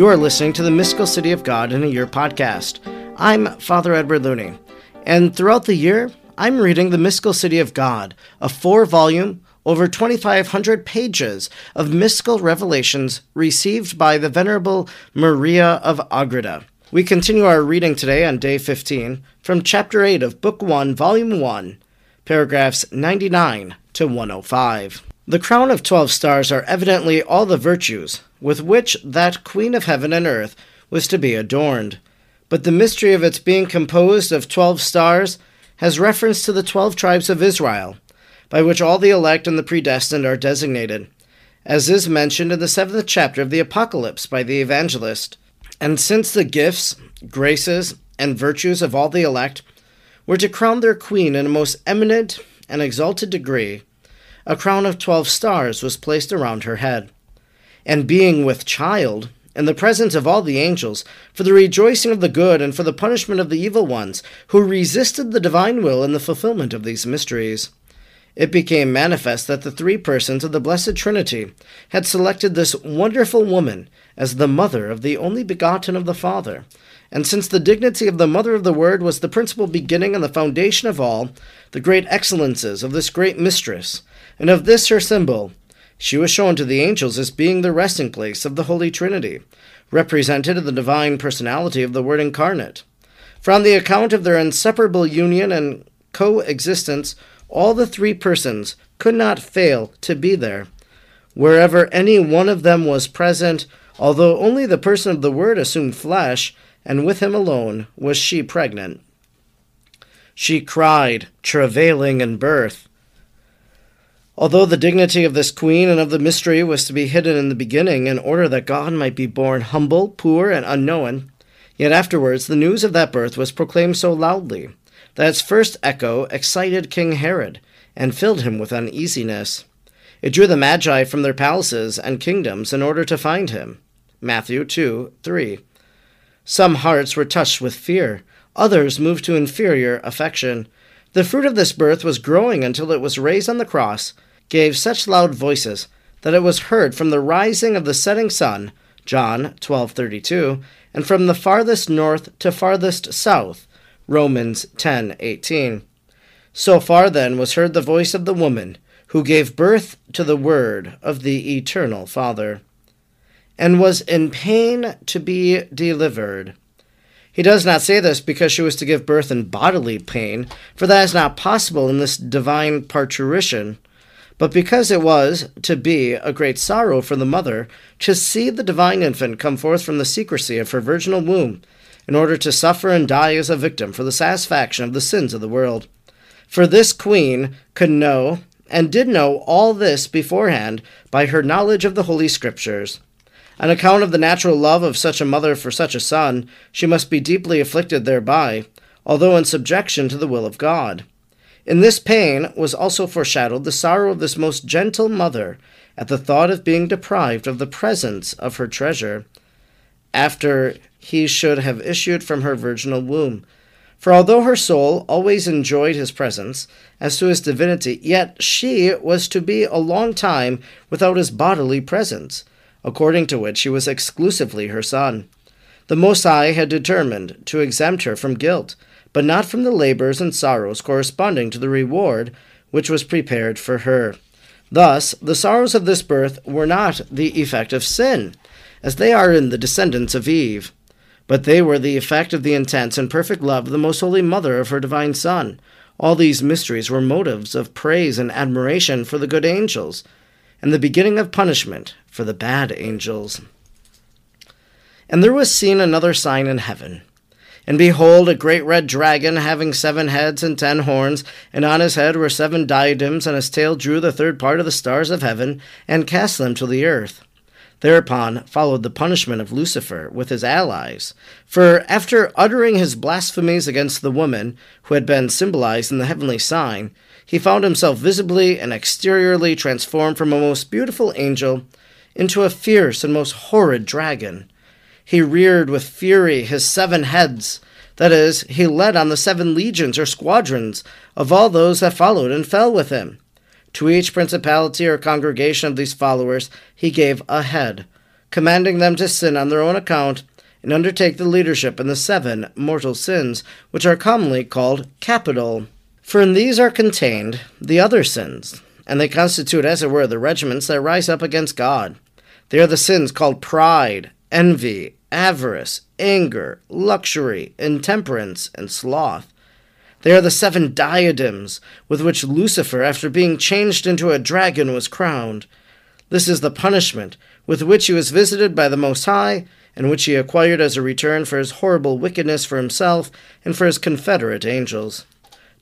You are listening to the Mystical City of God in a Year podcast. I'm Father Edward Looney, and throughout the year, I'm reading The Mystical City of God, a four volume, over 2,500 pages of mystical revelations received by the Venerable Maria of Agreda. We continue our reading today on day 15 from chapter 8 of Book 1, Volume 1, paragraphs 99 to 105. The crown of 12 stars are evidently all the virtues with which that Queen of heaven and earth was to be adorned. But the mystery of its being composed of 12 stars has reference to the 12 tribes of Israel, by which all the elect and the predestined are designated, as is mentioned in the seventh chapter of the Apocalypse by the evangelist. And since the gifts, graces, and virtues of all the elect were to crown their queen in a most eminent and exalted degree, a crown of twelve stars was placed around her head. And being with child, in the presence of all the angels, for the rejoicing of the good and for the punishment of the evil ones, who resisted the divine will in the fulfillment of these mysteries, it became manifest that the three persons of the Blessed Trinity had selected this wonderful woman as the mother of the only begotten of the Father. And since the dignity of the Mother of the Word was the principal beginning and the foundation of all, the great excellences of this great mistress, and of this her symbol, she was shown to the angels as being the resting place of the Holy Trinity, represented in the divine personality of the Word incarnate. From the account of their inseparable union and coexistence, all the three persons could not fail to be there. Wherever any one of them was present, although only the person of the Word assumed flesh, and with him alone was she pregnant. She cried, travailing in birth. Although the dignity of this queen and of the mystery was to be hidden in the beginning, in order that God might be born humble, poor, and unknown, yet afterwards the news of that birth was proclaimed so loudly that its first echo excited King Herod and filled him with uneasiness. It drew the Magi from their palaces and kingdoms in order to find him. Matthew 2 3. Some hearts were touched with fear, others moved to inferior affection. The fruit of this birth was growing until it was raised on the cross gave such loud voices that it was heard from the rising of the setting sun, John 12:32, and from the farthest north to farthest south, Romans 10:18. So far then was heard the voice of the woman who gave birth to the word of the eternal Father, and was in pain to be delivered. He does not say this because she was to give birth in bodily pain, for that is not possible in this divine parturition but because it was to be a great sorrow for the mother to see the divine infant come forth from the secrecy of her virginal womb, in order to suffer and die as a victim for the satisfaction of the sins of the world. For this queen could know, and did know all this beforehand by her knowledge of the Holy Scriptures. On account of the natural love of such a mother for such a son, she must be deeply afflicted thereby, although in subjection to the will of God. In this pain was also foreshadowed the sorrow of this most gentle mother at the thought of being deprived of the presence of her treasure, after he should have issued from her virginal womb. For although her soul always enjoyed his presence, as to his divinity, yet she was to be a long time without his bodily presence, according to which he was exclusively her son. The Most High had determined to exempt her from guilt but not from the labors and sorrows corresponding to the reward which was prepared for her. Thus, the sorrows of this birth were not the effect of sin, as they are in the descendants of Eve, but they were the effect of the intense and perfect love of the most holy mother of her divine Son. All these mysteries were motives of praise and admiration for the good angels, and the beginning of punishment for the bad angels. And there was seen another sign in heaven and behold, a great red dragon, having seven heads and ten horns, and on his head were seven diadems, and his tail drew the third part of the stars of heaven, and cast them to the earth. Thereupon followed the punishment of Lucifer with his allies. For after uttering his blasphemies against the woman, who had been symbolized in the heavenly sign, he found himself visibly and exteriorly transformed from a most beautiful angel into a fierce and most horrid dragon. He reared with fury his seven heads. That is, he led on the seven legions or squadrons of all those that followed and fell with him. To each principality or congregation of these followers he gave a head, commanding them to sin on their own account and undertake the leadership in the seven mortal sins, which are commonly called capital. For in these are contained the other sins, and they constitute, as it were, the regiments that rise up against God. They are the sins called pride, envy, avarice, anger, luxury, intemperance, and sloth. They are the seven diadems with which Lucifer, after being changed into a dragon, was crowned. This is the punishment with which he was visited by the Most High, and which he acquired as a return for his horrible wickedness for himself and for his confederate angels.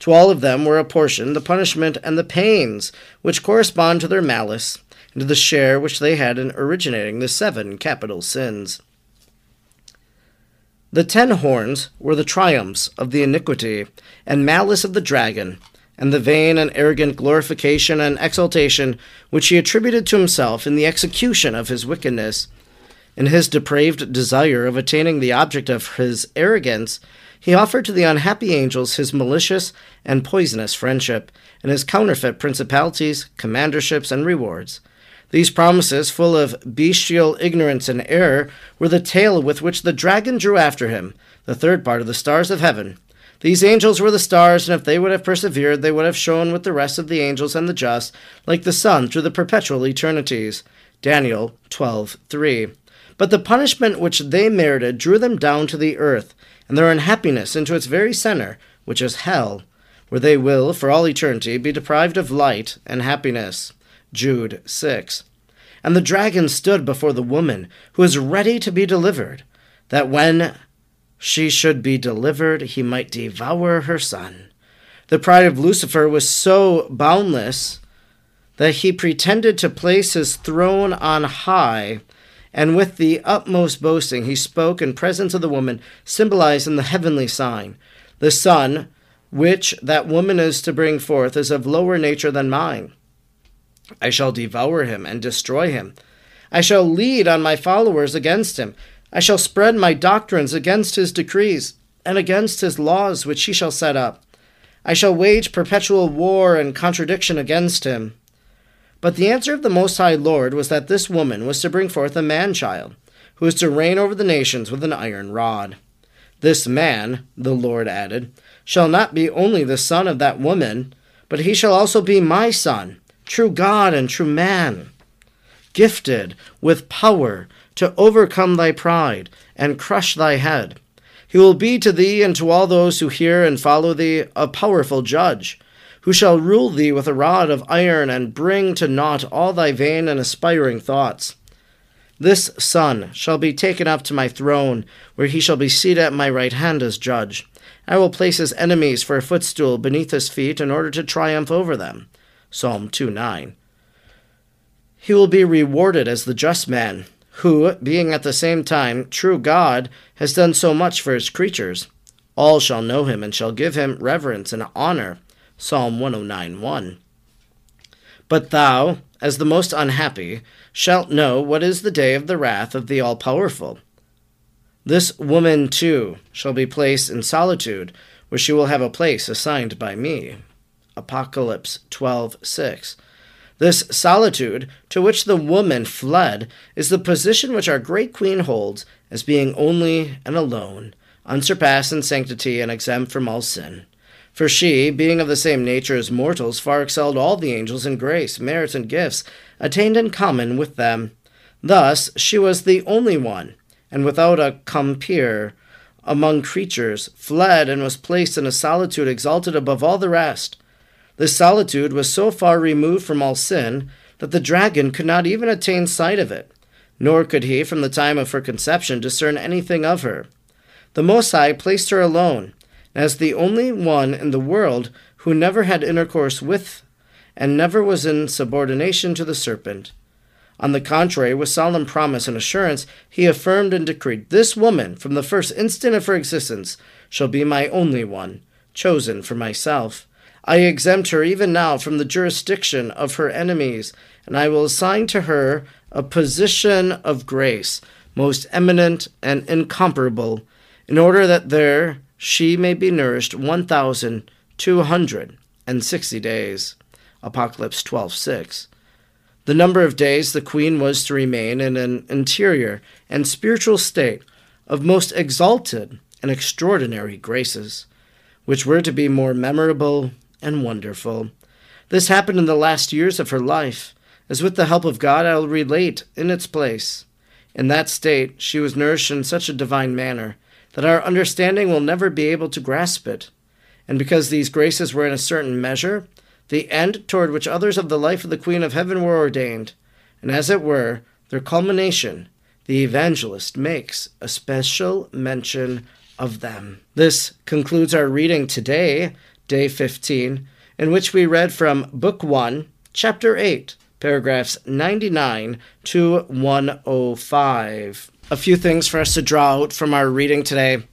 To all of them were apportioned the punishment and the pains which correspond to their malice, and the share which they had in originating the seven capital sins. The ten horns were the triumphs of the iniquity and malice of the dragon, and the vain and arrogant glorification and exaltation which he attributed to himself in the execution of his wickedness. In his depraved desire of attaining the object of his arrogance, he offered to the unhappy angels his malicious and poisonous friendship, and his counterfeit principalities, commanderships, and rewards. These promises, full of bestial ignorance and error, were the tail with which the dragon drew after him, the third part of the stars of heaven. These angels were the stars, and if they would have persevered, they would have shone with the rest of the angels and the just, like the sun through the perpetual eternities. Daniel 12:3. But the punishment which they merited drew them down to the earth, and their unhappiness into its very center, which is hell, where they will, for all eternity, be deprived of light and happiness. Jude 6. And the dragon stood before the woman, who is ready to be delivered, that when she should be delivered, he might devour her son. The pride of Lucifer was so boundless that he pretended to place his throne on high, and with the utmost boasting he spoke in presence of the woman, symbolized in the heavenly sign. The son, which that woman is to bring forth, is of lower nature than mine. I shall devour him and destroy him. I shall lead on my followers against him. I shall spread my doctrines against his decrees, and against his laws which he shall set up. I shall wage perpetual war and contradiction against him. But the answer of the Most High Lord was that this woman was to bring forth a man child, who was to reign over the nations with an iron rod. This man, the Lord added, shall not be only the son of that woman, but he shall also be my son true God and true man, gifted with power to overcome thy pride and crush thy head. He will be to thee and to all those who hear and follow thee a powerful judge, who shall rule thee with a rod of iron and bring to naught all thy vain and aspiring thoughts. This son shall be taken up to my throne, where he shall be seated at my right hand as judge. I will place his enemies for a footstool beneath his feet in order to triumph over them. Psalm 2 9. He will be rewarded as the just man, who, being at the same time true God, has done so much for his creatures. All shall know him and shall give him reverence and honor. Psalm 109 1. But thou, as the most unhappy, shalt know what is the day of the wrath of the All Powerful. This woman, too, shall be placed in solitude, where she will have a place assigned by me. Apocalypse 12:6. This solitude to which the woman fled is the position which our great queen holds as being only and alone, unsurpassed in sanctity and exempt from all sin. For she, being of the same nature as mortals, far excelled all the angels in grace, merits, and gifts attained in common with them. Thus she was the only one, and without a compeer among creatures, fled and was placed in a solitude exalted above all the rest. This solitude was so far removed from all sin that the dragon could not even attain sight of it, nor could he, from the time of her conception, discern anything of her. The Most High placed her alone, as the only one in the world who never had intercourse with and never was in subordination to the serpent. On the contrary, with solemn promise and assurance, he affirmed and decreed, This woman, from the first instant of her existence, shall be my only one, chosen for myself. I exempt her even now from the jurisdiction of her enemies, and I will assign to her a position of grace, most eminent and incomparable, in order that there she may be nourished one thousand two hundred and sixty days. Apocalypse twelve six. the number of days the queen was to remain in an interior and spiritual state of most exalted and extraordinary graces, which were to be more memorable and wonderful. This happened in the last years of her life, as with the help of God I'll relate in its place. In that state, she was nourished in such a divine manner that our understanding will never be able to grasp it. And because these graces were in a certain measure, the end toward which others of the life of the Queen of Heaven were ordained, and as it were, their culmination, the evangelist makes a special mention of them. This concludes our reading today, day 15, in which we read from Book 1, Chapter 8, paragraphs 99 to 105. A few things for us to draw out from our reading today.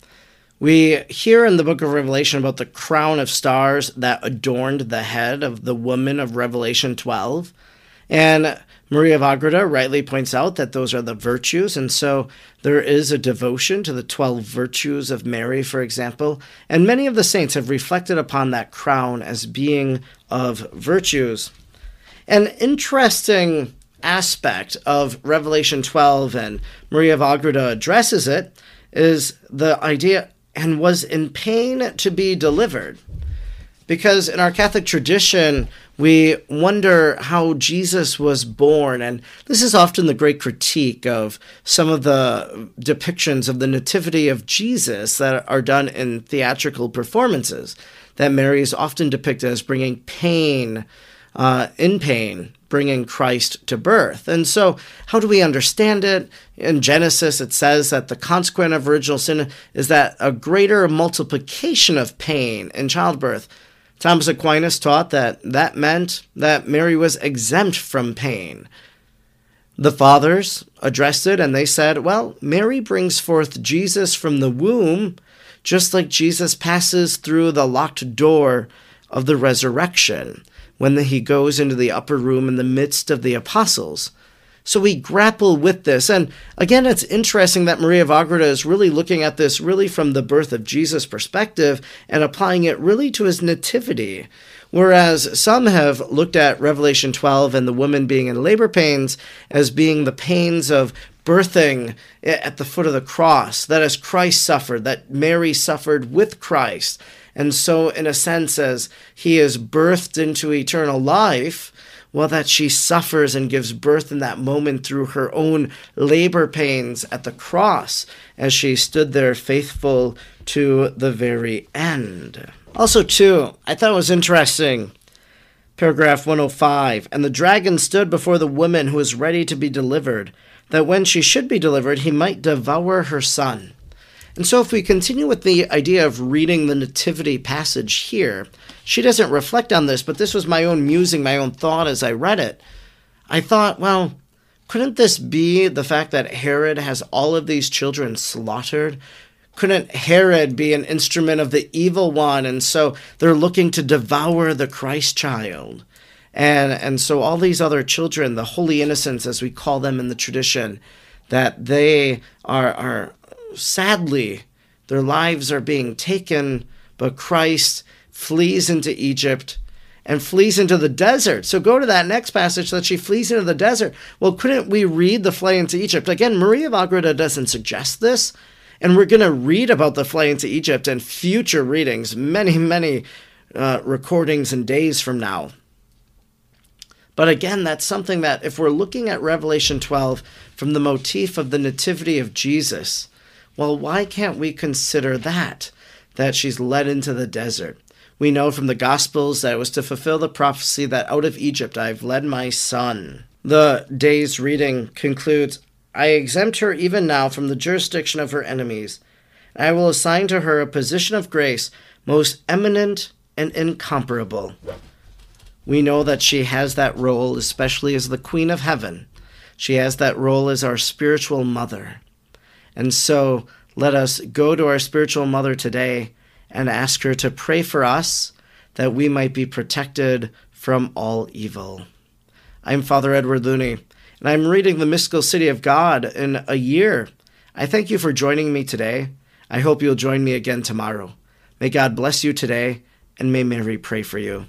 We hear in the book of Revelation about the crown of stars that adorned the head of the woman of Revelation 12. And Maria of Agreda rightly points out that those are the virtues, and so there is a devotion to the 12 virtues of Mary, for example. And many of the saints have reflected upon that crown as being of virtues. An interesting aspect of Revelation 12, and Maria of Agreda addresses it, is the idea and was in pain to be delivered. Because in our Catholic tradition, we wonder how Jesus was born. And this is often the great critique of some of the depictions of the Nativity of Jesus that are done in theatrical performances. That Mary is often depicted as bringing pain, uh, in pain, bringing Christ to birth. And so, how do we understand it? In Genesis, it says that the consequence of original sin is that a greater multiplication of pain in childbirth. Thomas Aquinas taught that that meant that Mary was exempt from pain. The fathers addressed it and they said, well, Mary brings forth Jesus from the womb, just like Jesus passes through the locked door of the resurrection when he goes into the upper room in the midst of the apostles. So we grapple with this. And again, it's interesting that Maria of Agreda is really looking at this really from the birth of Jesus perspective and applying it really to his nativity. Whereas some have looked at Revelation 12 and the woman being in labor pains as being the pains of birthing at the foot of the cross, that as Christ suffered, that Mary suffered with Christ. And so, in a sense, as he is birthed into eternal life, well, that she suffers and gives birth in that moment through her own labor pains at the cross as she stood there faithful to the very end. Also, too, I thought it was interesting. Paragraph 105 And the dragon stood before the woman who was ready to be delivered, that when she should be delivered, he might devour her son. And so, if we continue with the idea of reading the Nativity passage here, she doesn't reflect on this, but this was my own musing, my own thought as I read it. I thought, well, couldn't this be the fact that Herod has all of these children slaughtered? Couldn't Herod be an instrument of the evil one? And so they're looking to devour the Christ child. And, and so all these other children, the holy innocents, as we call them in the tradition, that they are, are sadly, their lives are being taken, but Christ flees into Egypt and flees into the desert. So go to that next passage that she flees into the desert. Well, couldn't we read the flight into Egypt? Again, Maria of Agreda doesn't suggest this. And we're going to read about the flight into Egypt in future readings, many, many uh, recordings and days from now. But again, that's something that if we're looking at Revelation 12 from the motif of the nativity of Jesus, well, why can't we consider that? That she's led into the desert. We know from the Gospels that it was to fulfill the prophecy that out of Egypt I have led my son. The day's reading concludes I exempt her even now from the jurisdiction of her enemies. I will assign to her a position of grace most eminent and incomparable. We know that she has that role, especially as the Queen of Heaven. She has that role as our spiritual mother. And so let us go to our spiritual mother today and ask her to pray for us that we might be protected from all evil. I'm Father Edward Looney, and I'm reading The Mystical City of God in a year. I thank you for joining me today. I hope you'll join me again tomorrow. May God bless you today, and may Mary pray for you.